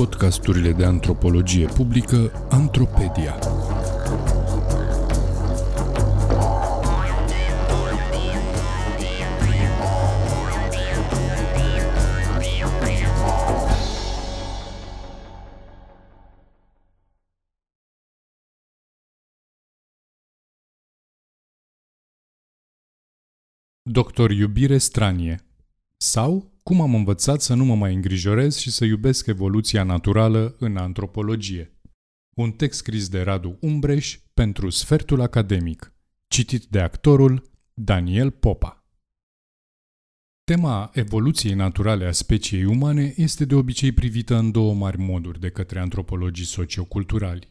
podcasturile de antropologie publică Antropedia. Doctor Iubire Stranie sau cum am învățat să nu mă mai îngrijorez și să iubesc evoluția naturală în antropologie. Un text scris de Radu Umbreș pentru Sfertul Academic, citit de actorul Daniel Popa. Tema evoluției naturale a speciei umane este de obicei privită în două mari moduri de către antropologii socioculturali.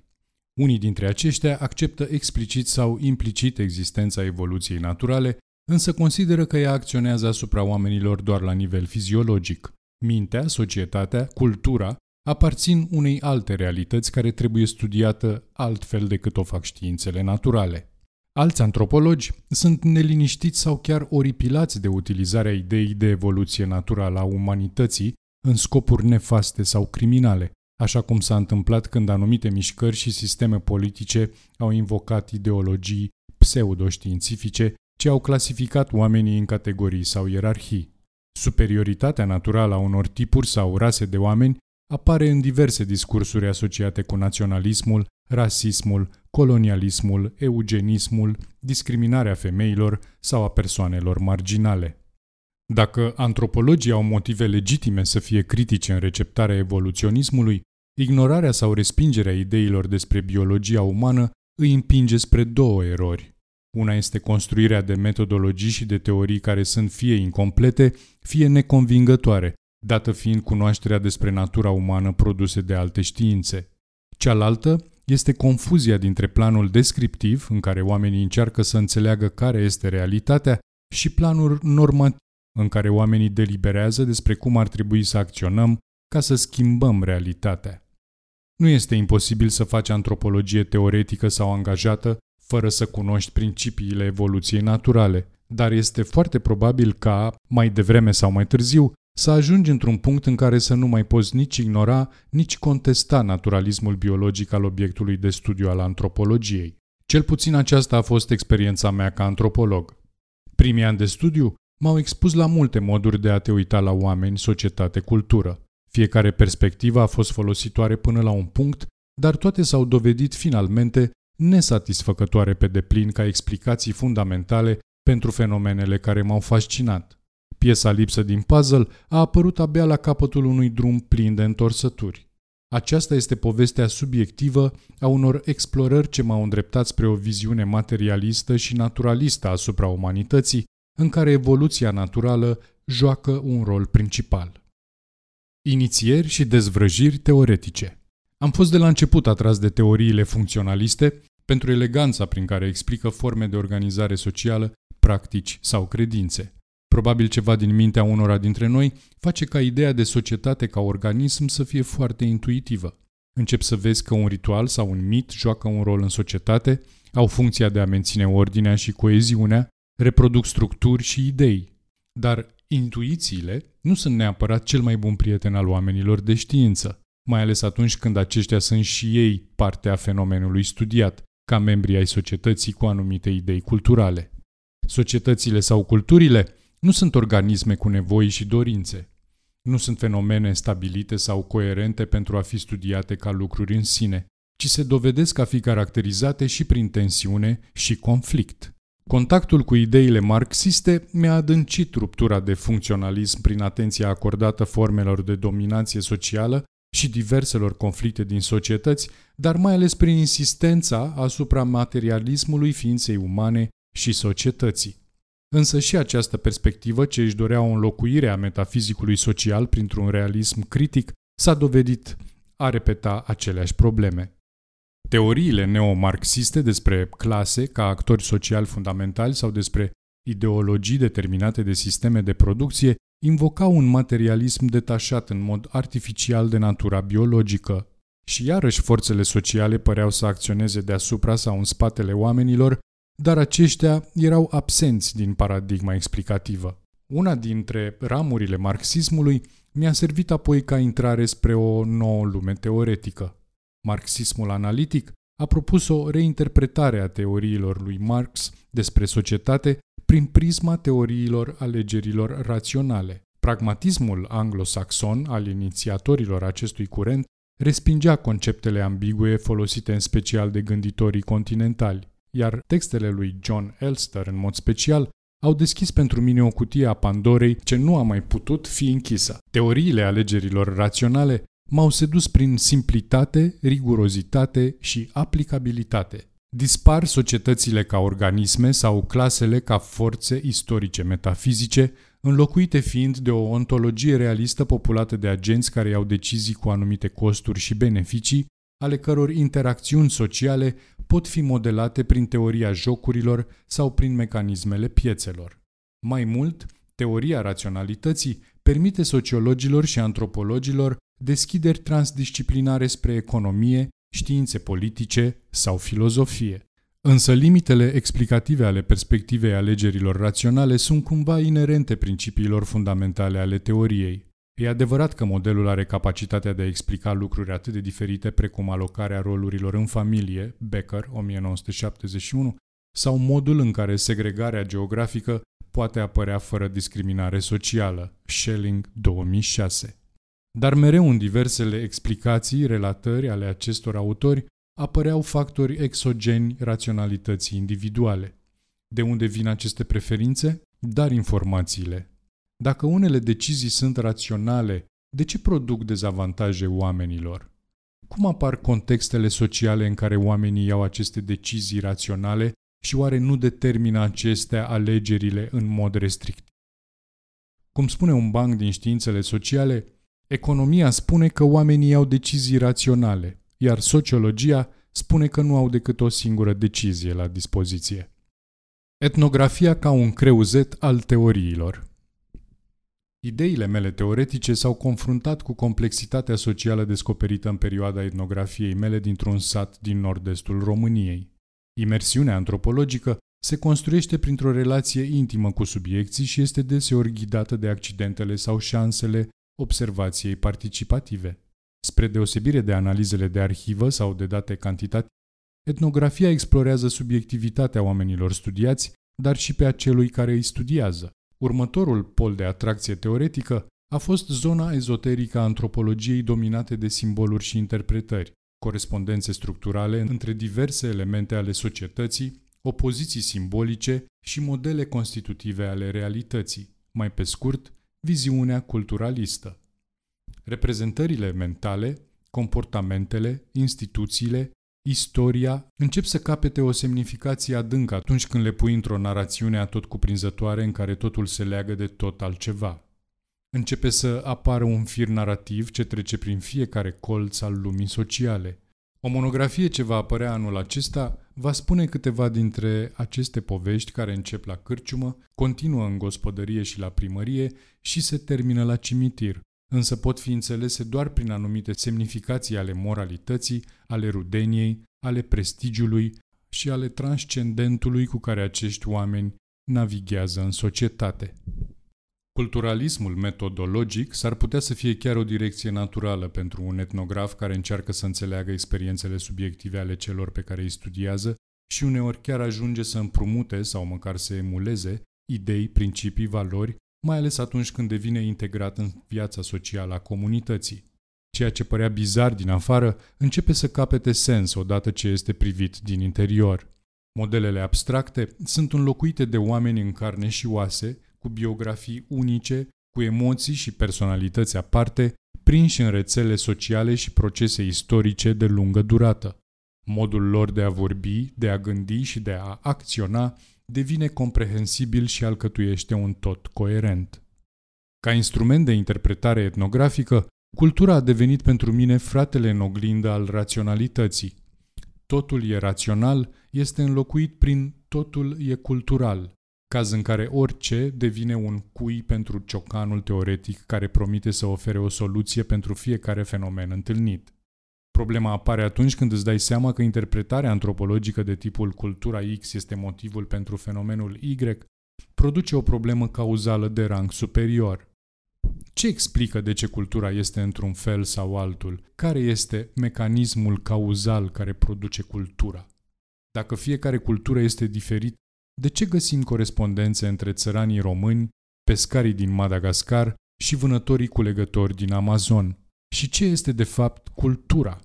Unii dintre aceștia acceptă explicit sau implicit existența evoluției naturale însă consideră că ea acționează asupra oamenilor doar la nivel fiziologic. Mintea, societatea, cultura aparțin unei alte realități care trebuie studiată altfel decât o fac științele naturale. Alți antropologi sunt neliniștiți sau chiar oripilați de utilizarea ideii de evoluție naturală a umanității în scopuri nefaste sau criminale, așa cum s-a întâmplat când anumite mișcări și sisteme politice au invocat ideologii pseudoștiințifice ce au clasificat oamenii în categorii sau ierarhii. Superioritatea naturală a unor tipuri sau rase de oameni apare în diverse discursuri asociate cu naționalismul, rasismul, colonialismul, eugenismul, discriminarea femeilor sau a persoanelor marginale. Dacă antropologii au motive legitime să fie critice în receptarea evoluționismului, ignorarea sau respingerea ideilor despre biologia umană îi împinge spre două erori. Una este construirea de metodologii și de teorii care sunt fie incomplete, fie neconvingătoare, dată fiind cunoașterea despre natura umană produse de alte științe. Cealaltă este confuzia dintre planul descriptiv, în care oamenii încearcă să înțeleagă care este realitatea, și planul normativ, în care oamenii deliberează despre cum ar trebui să acționăm ca să schimbăm realitatea. Nu este imposibil să faci antropologie teoretică sau angajată fără să cunoști principiile evoluției naturale, dar este foarte probabil ca, mai devreme sau mai târziu, să ajungi într-un punct în care să nu mai poți nici ignora, nici contesta naturalismul biologic al obiectului de studiu al antropologiei. Cel puțin aceasta a fost experiența mea ca antropolog. Primii ani de studiu m-au expus la multe moduri de a te uita la oameni, societate, cultură. Fiecare perspectivă a fost folositoare până la un punct, dar toate s-au dovedit finalmente nesatisfăcătoare pe deplin ca explicații fundamentale pentru fenomenele care m-au fascinat. Piesa lipsă din puzzle a apărut abia la capătul unui drum plin de întorsături. Aceasta este povestea subiectivă a unor explorări ce m-au îndreptat spre o viziune materialistă și naturalistă asupra umanității, în care evoluția naturală joacă un rol principal. Inițieri și dezvrăjiri teoretice Am fost de la început atras de teoriile funcționaliste pentru eleganța prin care explică forme de organizare socială, practici sau credințe. Probabil ceva din mintea unora dintre noi face ca ideea de societate ca organism să fie foarte intuitivă. Încep să vezi că un ritual sau un mit joacă un rol în societate, au funcția de a menține ordinea și coeziunea, reproduc structuri și idei. Dar intuițiile nu sunt neapărat cel mai bun prieten al oamenilor de știință, mai ales atunci când aceștia sunt și ei parte a fenomenului studiat, ca membri ai societății cu anumite idei culturale. Societățile sau culturile nu sunt organisme cu nevoi și dorințe. Nu sunt fenomene stabilite sau coerente pentru a fi studiate ca lucruri în sine, ci se dovedesc a fi caracterizate și prin tensiune și conflict. Contactul cu ideile marxiste mi-a adâncit ruptura de funcționalism prin atenția acordată formelor de dominație socială și diverselor conflicte din societăți, dar mai ales prin insistența asupra materialismului ființei umane și societății. Însă și această perspectivă, ce își dorea o înlocuire a metafizicului social printr-un realism critic, s-a dovedit a repeta aceleași probleme. Teoriile neomarxiste despre clase ca actori sociali fundamentali sau despre ideologii determinate de sisteme de producție invocau un materialism detașat în mod artificial de natura biologică. Și iarăși forțele sociale păreau să acționeze deasupra sau în spatele oamenilor, dar aceștia erau absenți din paradigma explicativă. Una dintre ramurile marxismului mi-a servit apoi ca intrare spre o nouă lume teoretică. Marxismul analitic a propus o reinterpretare a teoriilor lui Marx despre societate prin prisma teoriilor alegerilor raționale. Pragmatismul anglosaxon al inițiatorilor acestui curent respingea conceptele ambigue folosite în special de gânditorii continentali, iar textele lui John Elster, în mod special, au deschis pentru mine o cutie a Pandorei ce nu a mai putut fi închisă. Teoriile alegerilor raționale m-au sedus prin simplitate, rigurozitate și aplicabilitate. Dispar societățile ca organisme sau clasele ca forțe istorice metafizice, înlocuite fiind de o ontologie realistă populată de agenți care iau decizii cu anumite costuri și beneficii, ale căror interacțiuni sociale pot fi modelate prin teoria jocurilor sau prin mecanismele piețelor. Mai mult, teoria raționalității permite sociologilor și antropologilor deschideri transdisciplinare spre economie, științe politice sau filozofie. Însă limitele explicative ale perspectivei alegerilor raționale sunt cumva inerente principiilor fundamentale ale teoriei. E adevărat că modelul are capacitatea de a explica lucruri atât de diferite precum alocarea rolurilor în familie, Becker, 1971, sau modul în care segregarea geografică poate apărea fără discriminare socială, Schelling, 2006. Dar mereu în diversele explicații, relatări ale acestor autori, apăreau factori exogeni raționalității individuale. De unde vin aceste preferințe? Dar informațiile. Dacă unele decizii sunt raționale, de ce produc dezavantaje oamenilor? Cum apar contextele sociale în care oamenii iau aceste decizii raționale și oare nu determină acestea alegerile în mod restrict? Cum spune un banc din științele sociale, economia spune că oamenii iau decizii raționale, iar sociologia spune că nu au decât o singură decizie la dispoziție. Etnografia ca un creuzet al teoriilor. Ideile mele teoretice s-au confruntat cu complexitatea socială descoperită în perioada etnografiei mele dintr-un sat din nord-estul României. Imersiunea antropologică se construiește printr-o relație intimă cu subiecții și este deseori ghidată de accidentele sau șansele observației participative. Spre deosebire de analizele de arhivă sau de date cantitative, etnografia explorează subiectivitatea oamenilor studiați, dar și pe a celui care îi studiază. Următorul pol de atracție teoretică a fost zona ezoterică a antropologiei dominate de simboluri și interpretări, corespondențe structurale între diverse elemente ale societății, opoziții simbolice și modele constitutive ale realității, mai pe scurt, viziunea culturalistă. Reprezentările mentale, comportamentele, instituțiile, istoria încep să capete o semnificație adâncă atunci când le pui într-o narațiune atot cuprinzătoare în care totul se leagă de tot altceva. Începe să apară un fir narrativ ce trece prin fiecare colț al lumii sociale. O monografie ce va apărea anul acesta va spune câteva dintre aceste povești care încep la cârciumă, continuă în gospodărie și la primărie și se termină la cimitir, însă pot fi înțelese doar prin anumite semnificații ale moralității, ale rudeniei, ale prestigiului și ale transcendentului cu care acești oameni navighează în societate. Culturalismul metodologic s-ar putea să fie chiar o direcție naturală pentru un etnograf care încearcă să înțeleagă experiențele subiective ale celor pe care îi studiază și uneori chiar ajunge să împrumute sau măcar să emuleze idei, principii, valori mai ales atunci când devine integrat în viața socială a comunității. Ceea ce părea bizar din afară începe să capete sens odată ce este privit din interior. Modelele abstracte sunt înlocuite de oameni în carne și oase, cu biografii unice, cu emoții și personalități aparte, prinși în rețele sociale și procese istorice de lungă durată. Modul lor de a vorbi, de a gândi și de a acționa devine comprehensibil și alcătuiește un tot coerent. Ca instrument de interpretare etnografică, cultura a devenit pentru mine fratele în oglindă al raționalității. Totul e rațional este înlocuit prin totul e cultural, caz în care orice devine un cui pentru ciocanul teoretic care promite să ofere o soluție pentru fiecare fenomen întâlnit. Problema apare atunci când îți dai seama că interpretarea antropologică de tipul cultura X este motivul pentru fenomenul Y, produce o problemă cauzală de rang superior. Ce explică de ce cultura este într-un fel sau altul? Care este mecanismul cauzal care produce cultura? Dacă fiecare cultură este diferit, de ce găsim corespondențe între țăranii români, pescarii din Madagascar și vânătorii culegători din Amazon? Și ce este de fapt cultura?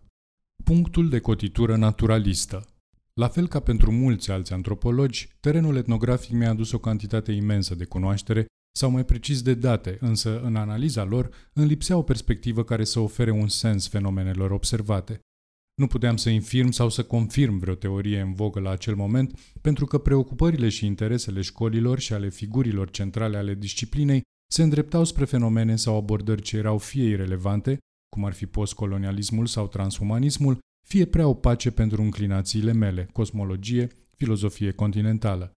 Punctul de cotitură naturalistă. La fel ca pentru mulți alți antropologi, terenul etnografic mi-a adus o cantitate imensă de cunoaștere sau mai precis de date, însă în analiza lor îmi lipsea o perspectivă care să ofere un sens fenomenelor observate. Nu puteam să infirm sau să confirm vreo teorie în vogă la acel moment, pentru că preocupările și interesele școlilor și ale figurilor centrale ale disciplinei se îndreptau spre fenomene sau abordări ce erau fie irelevante, cum ar fi postcolonialismul sau transumanismul, fie prea opace pentru înclinațiile mele, cosmologie, filozofie continentală.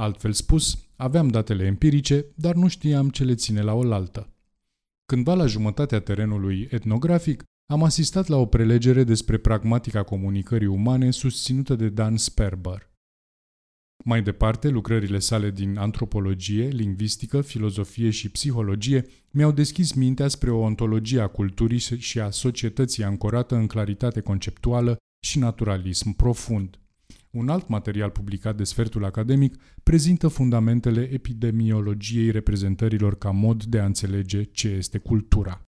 Altfel spus, aveam datele empirice, dar nu știam ce le ține la oaltă. Cândva la jumătatea terenului etnografic, am asistat la o prelegere despre pragmatica comunicării umane susținută de Dan Sperber. Mai departe, lucrările sale din antropologie, lingvistică, filozofie și psihologie mi-au deschis mintea spre o ontologie a culturii și a societății ancorată în claritate conceptuală și naturalism profund. Un alt material publicat de sfertul academic prezintă fundamentele epidemiologiei reprezentărilor ca mod de a înțelege ce este cultura.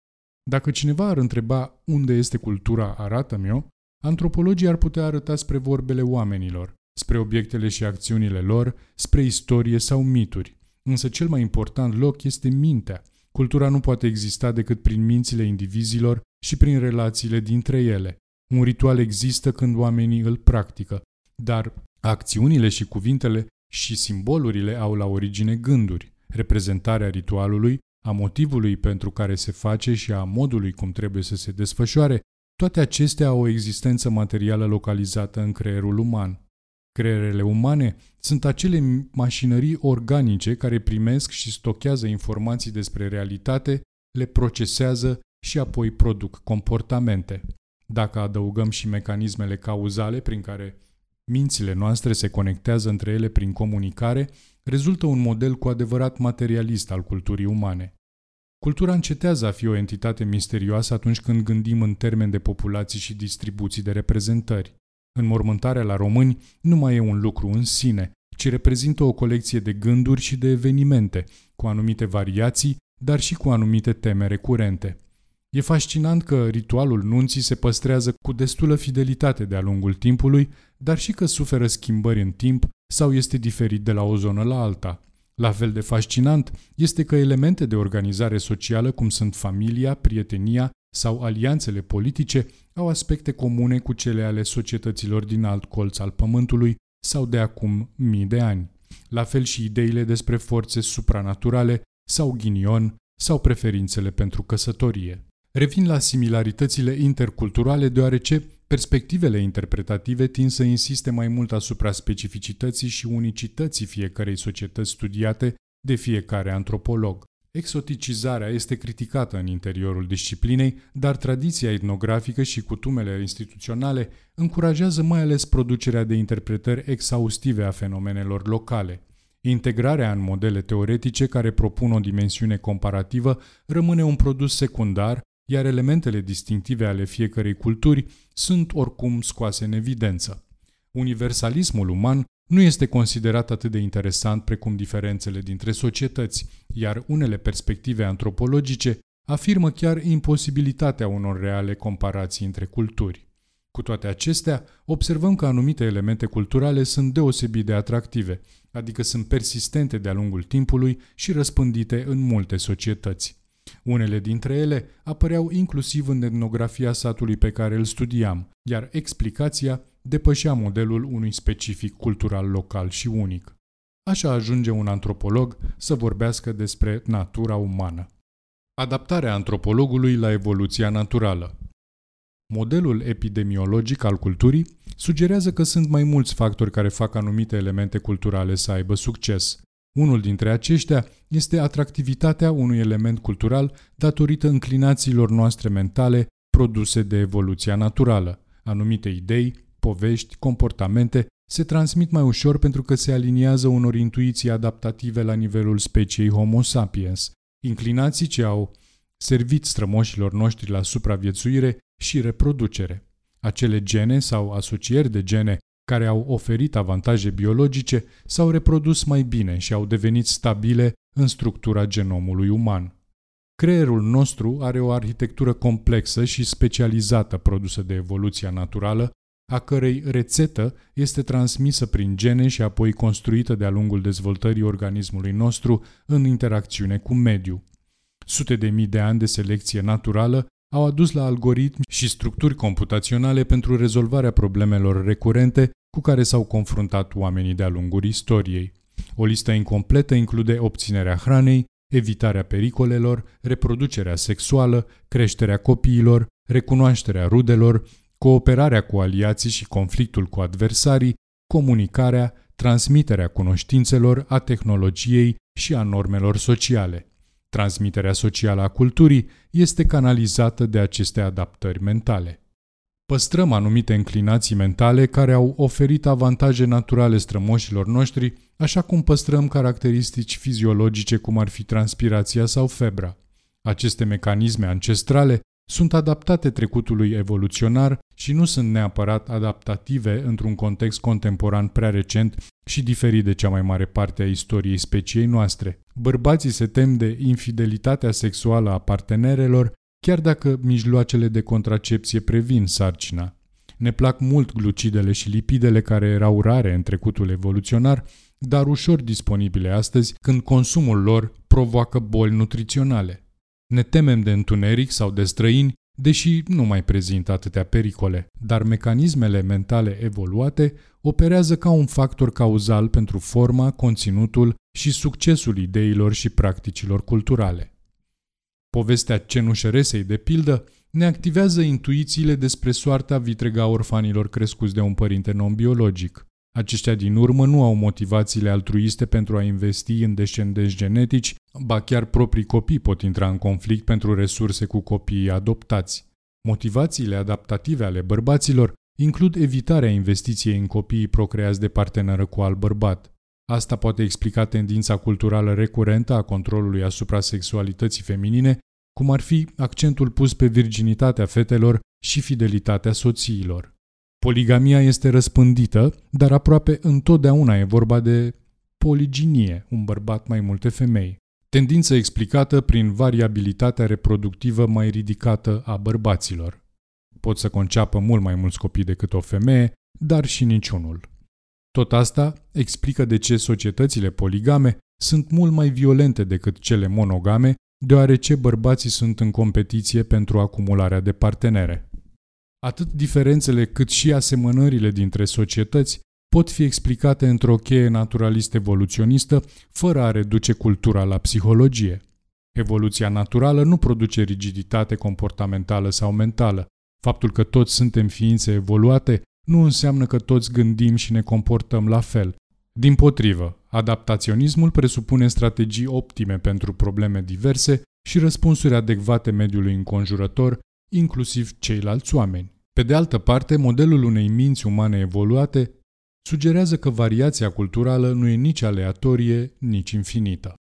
Dacă cineva ar întreba unde este cultura, arată-mi o, antropologii ar putea arăta spre vorbele oamenilor, spre obiectele și acțiunile lor, spre istorie sau mituri. Însă cel mai important loc este mintea. Cultura nu poate exista decât prin mințile indivizilor și prin relațiile dintre ele. Un ritual există când oamenii îl practică, dar acțiunile și cuvintele și simbolurile au la origine gânduri. Reprezentarea ritualului, a motivului pentru care se face și a modului cum trebuie să se desfășoare, toate acestea au o existență materială localizată în creierul uman. Creierele umane sunt acele mașinării organice care primesc și stochează informații despre realitate, le procesează și apoi produc comportamente. Dacă adăugăm și mecanismele cauzale prin care mințile noastre se conectează între ele prin comunicare, rezultă un model cu adevărat materialist al culturii umane. Cultura încetează a fi o entitate misterioasă atunci când gândim în termen de populații și distribuții de reprezentări. Înmormântarea la români nu mai e un lucru în sine, ci reprezintă o colecție de gânduri și de evenimente, cu anumite variații, dar și cu anumite teme recurente. E fascinant că ritualul nunții se păstrează cu destulă fidelitate de-a lungul timpului, dar și că suferă schimbări în timp sau este diferit de la o zonă la alta. La fel de fascinant este că elemente de organizare socială cum sunt familia, prietenia sau alianțele politice au aspecte comune cu cele ale societăților din alt colț al pământului sau de acum mii de ani. La fel și ideile despre forțe supranaturale sau ghinion sau preferințele pentru căsătorie. Revin la similaritățile interculturale deoarece perspectivele interpretative tind să insiste mai mult asupra specificității și unicității fiecărei societăți studiate de fiecare antropolog. Exoticizarea este criticată în interiorul disciplinei, dar tradiția etnografică și cutumele instituționale încurajează mai ales producerea de interpretări exhaustive a fenomenelor locale. Integrarea în modele teoretice care propun o dimensiune comparativă rămâne un produs secundar, iar elementele distinctive ale fiecărei culturi sunt oricum scoase în evidență. Universalismul uman nu este considerat atât de interesant precum diferențele dintre societăți, iar unele perspective antropologice afirmă chiar imposibilitatea unor reale comparații între culturi. Cu toate acestea, observăm că anumite elemente culturale sunt deosebit de atractive, adică sunt persistente de-a lungul timpului și răspândite în multe societăți. Unele dintre ele apăreau inclusiv în etnografia satului pe care îl studiam, iar explicația depășea modelul unui specific cultural local și unic. Așa ajunge un antropolog să vorbească despre natura umană. Adaptarea antropologului la evoluția naturală. Modelul epidemiologic al culturii sugerează că sunt mai mulți factori care fac anumite elemente culturale să aibă succes. Unul dintre aceștia este atractivitatea unui element cultural datorită înclinațiilor noastre mentale produse de evoluția naturală. Anumite idei, povești, comportamente se transmit mai ușor pentru că se aliniază unor intuiții adaptative la nivelul speciei Homo sapiens, inclinații ce au servit strămoșilor noștri la supraviețuire și reproducere. Acele gene sau asocieri de gene care au oferit avantaje biologice s-au reprodus mai bine și au devenit stabile în structura genomului uman. Creierul nostru are o arhitectură complexă și specializată produsă de evoluția naturală, a cărei rețetă este transmisă prin gene și apoi construită de-a lungul dezvoltării organismului nostru în interacțiune cu mediul. Sute de mii de ani de selecție naturală au adus la algoritmi și structuri computaționale pentru rezolvarea problemelor recurente cu care s-au confruntat oamenii de-a lungul istoriei. O listă incompletă include obținerea hranei, evitarea pericolelor, reproducerea sexuală, creșterea copiilor, recunoașterea rudelor, cooperarea cu aliații și conflictul cu adversarii, comunicarea, transmiterea cunoștințelor, a tehnologiei și a normelor sociale. Transmiterea socială a culturii este canalizată de aceste adaptări mentale. Păstrăm anumite înclinații mentale care au oferit avantaje naturale strămoșilor noștri, așa cum păstrăm caracteristici fiziologice cum ar fi transpirația sau febra. Aceste mecanisme ancestrale sunt adaptate trecutului evoluționar și nu sunt neapărat adaptative într-un context contemporan prea recent și diferit de cea mai mare parte a istoriei speciei noastre. Bărbații se tem de infidelitatea sexuală a partenerelor, chiar dacă mijloacele de contracepție previn sarcina. Ne plac mult glucidele și lipidele care erau rare în trecutul evoluționar, dar ușor disponibile astăzi când consumul lor provoacă boli nutriționale. Ne temem de întuneric sau de străini, deși nu mai prezintă atâtea pericole, dar mecanismele mentale evoluate operează ca un factor cauzal pentru forma, conținutul și succesul ideilor și practicilor culturale. Povestea cenușăresei, de pildă, ne activează intuițiile despre soarta vitrega orfanilor crescuți de un părinte non-biologic. Aceștia din urmă nu au motivațiile altruiste pentru a investi în descendenți genetici, ba chiar proprii copii pot intra în conflict pentru resurse cu copiii adoptați. Motivațiile adaptative ale bărbaților includ evitarea investiției în copiii procreați de parteneră cu alt bărbat. Asta poate explica tendința culturală recurentă a controlului asupra sexualității feminine, cum ar fi accentul pus pe virginitatea fetelor și fidelitatea soțiilor. Poligamia este răspândită, dar aproape întotdeauna e vorba de poliginie, un bărbat mai multe femei. Tendință explicată prin variabilitatea reproductivă mai ridicată a bărbaților. Pot să conceapă mult mai mulți copii decât o femeie, dar și niciunul. Tot asta explică de ce societățile poligame sunt mult mai violente decât cele monogame, deoarece bărbații sunt în competiție pentru acumularea de partenere. Atât diferențele cât și asemănările dintre societăți pot fi explicate într-o cheie naturalist-evoluționistă, fără a reduce cultura la psihologie. Evoluția naturală nu produce rigiditate comportamentală sau mentală. Faptul că toți suntem ființe evoluate nu înseamnă că toți gândim și ne comportăm la fel. Din potrivă, adaptaționismul presupune strategii optime pentru probleme diverse și răspunsuri adecvate mediului înconjurător, inclusiv ceilalți oameni. Pe de altă parte, modelul unei minți umane evoluate sugerează că variația culturală nu e nici aleatorie, nici infinită.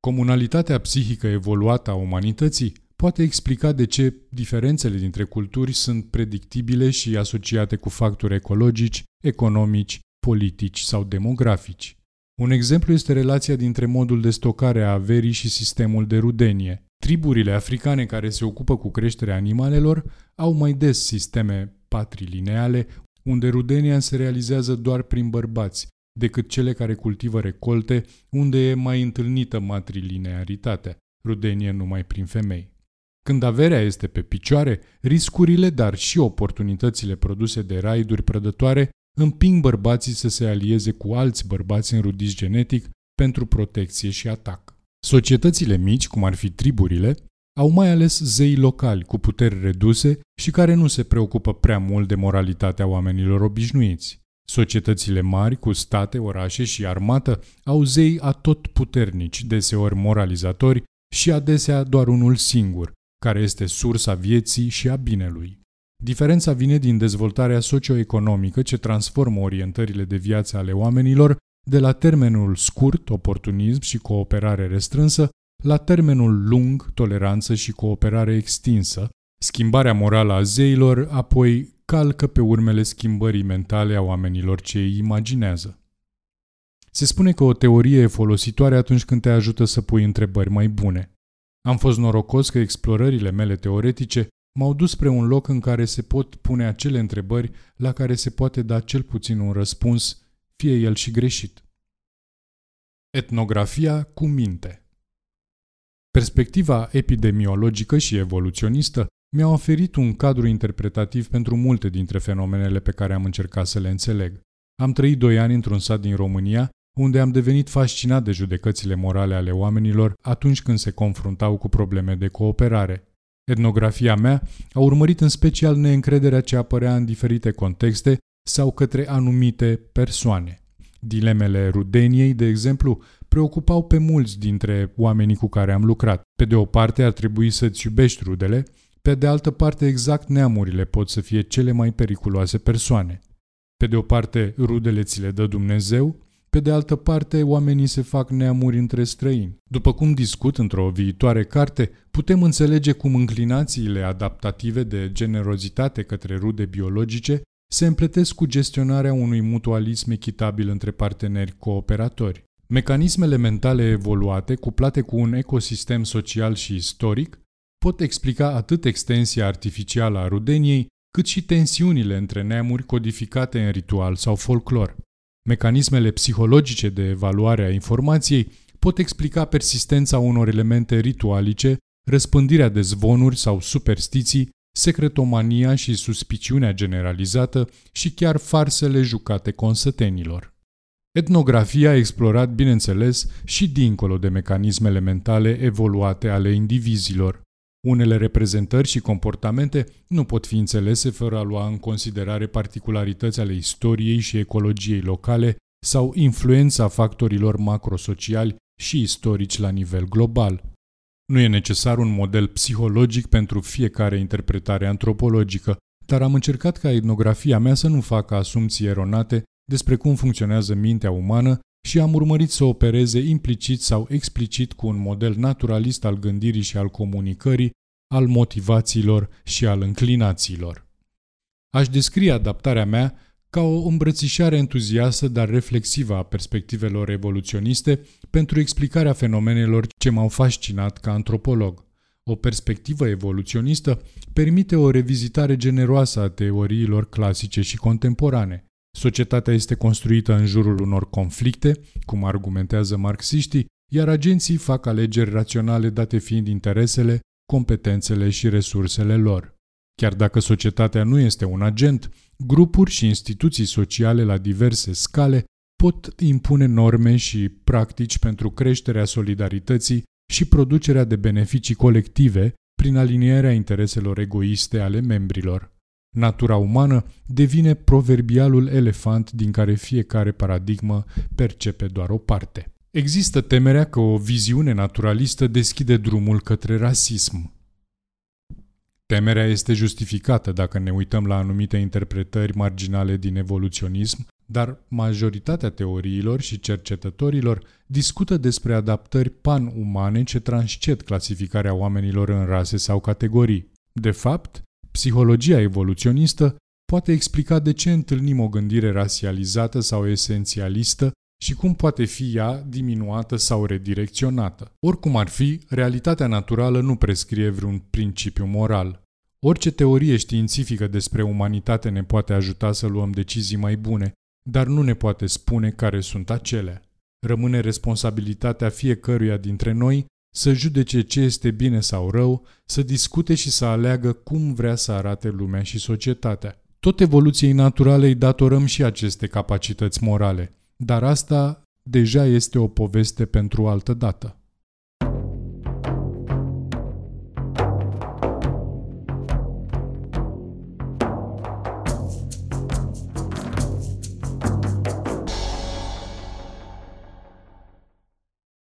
Comunalitatea psihică evoluată a umanității poate explica de ce diferențele dintre culturi sunt predictibile și asociate cu factori ecologici, economici, politici sau demografici. Un exemplu este relația dintre modul de stocare a averii și sistemul de rudenie. Triburile africane care se ocupă cu creșterea animalelor au mai des sisteme patrilineale unde rudenia se realizează doar prin bărbați, decât cele care cultivă recolte, unde e mai întâlnită matrilinearitatea, rudenie numai prin femei. Când averea este pe picioare, riscurile, dar și oportunitățile produse de raiduri prădătoare împing bărbații să se alieze cu alți bărbați înrudiți genetic pentru protecție și atac. Societățile mici, cum ar fi triburile, au mai ales zei locali cu puteri reduse și care nu se preocupă prea mult de moralitatea oamenilor obișnuiți. Societățile mari, cu state, orașe și armată, au zei atot puternici, deseori moralizatori și adesea doar unul singur, care este sursa vieții și a binelui. Diferența vine din dezvoltarea socioeconomică ce transformă orientările de viață ale oamenilor de la termenul scurt, oportunism și cooperare restrânsă, la termenul lung, toleranță și cooperare extinsă, schimbarea morală a zeilor, apoi calcă pe urmele schimbării mentale a oamenilor ce îi imaginează. Se spune că o teorie e folositoare atunci când te ajută să pui întrebări mai bune. Am fost norocos că explorările mele teoretice m-au dus spre un loc în care se pot pune acele întrebări la care se poate da cel puțin un răspuns, fie el și greșit. Etnografia cu minte Perspectiva epidemiologică și evoluționistă mi-a oferit un cadru interpretativ pentru multe dintre fenomenele pe care am încercat să le înțeleg. Am trăit doi ani într-un sat din România, unde am devenit fascinat de judecățile morale ale oamenilor atunci când se confruntau cu probleme de cooperare. Etnografia mea a urmărit în special neîncrederea ce apărea în diferite contexte sau către anumite persoane. Dilemele Rudeniei, de exemplu, preocupau pe mulți dintre oamenii cu care am lucrat. Pe de o parte ar trebui să-ți iubești rudele, pe de altă parte exact neamurile pot să fie cele mai periculoase persoane. Pe de o parte rudele ți le dă Dumnezeu, pe de altă parte, oamenii se fac neamuri între străini. După cum discut într-o viitoare carte, putem înțelege cum înclinațiile adaptative de generozitate către rude biologice se împletesc cu gestionarea unui mutualism echitabil între parteneri cooperatori. Mecanismele mentale evoluate, cuplate cu un ecosistem social și istoric, pot explica atât extensia artificială a rudeniei, cât și tensiunile între neamuri codificate în ritual sau folclor. Mecanismele psihologice de evaluare a informației pot explica persistența unor elemente ritualice, răspândirea de zvonuri sau superstiții, secretomania și suspiciunea generalizată și chiar farsele jucate consătenilor. Etnografia a explorat, bineînțeles, și dincolo de mecanismele mentale evoluate ale indivizilor. Unele reprezentări și comportamente nu pot fi înțelese fără a lua în considerare particularități ale istoriei și ecologiei locale sau influența factorilor macrosociali și istorici la nivel global. Nu e necesar un model psihologic pentru fiecare interpretare antropologică, dar am încercat ca etnografia mea să nu facă asumții eronate despre cum funcționează mintea umană și am urmărit să opereze implicit sau explicit cu un model naturalist al gândirii și al comunicării, al motivațiilor și al înclinațiilor. Aș descrie adaptarea mea ca o îmbrățișare entuziastă, dar reflexivă a perspectivelor evoluționiste pentru explicarea fenomenelor ce m-au fascinat ca antropolog. O perspectivă evoluționistă permite o revizitare generoasă a teoriilor clasice și contemporane. Societatea este construită în jurul unor conflicte, cum argumentează marxiștii, iar agenții fac alegeri raționale date fiind interesele, competențele și resursele lor. Chiar dacă societatea nu este un agent, grupuri și instituții sociale la diverse scale pot impune norme și practici pentru creșterea solidarității și producerea de beneficii colective prin alinierea intereselor egoiste ale membrilor. Natura umană devine proverbialul elefant din care fiecare paradigmă percepe doar o parte. Există temerea că o viziune naturalistă deschide drumul către rasism. Temerea este justificată dacă ne uităm la anumite interpretări marginale din evoluționism, dar majoritatea teoriilor și cercetătorilor discută despre adaptări pan-umane ce transced clasificarea oamenilor în rase sau categorii. De fapt, psihologia evoluționistă poate explica de ce întâlnim o gândire rasializată sau esențialistă și cum poate fi ea diminuată sau redirecționată. Oricum ar fi, realitatea naturală nu prescrie vreun principiu moral. Orice teorie științifică despre umanitate ne poate ajuta să luăm decizii mai bune, dar nu ne poate spune care sunt acelea. Rămâne responsabilitatea fiecăruia dintre noi să judece ce este bine sau rău, să discute și să aleagă cum vrea să arate lumea și societatea. Tot evoluției naturale îi datorăm și aceste capacități morale, dar asta deja este o poveste pentru altă dată.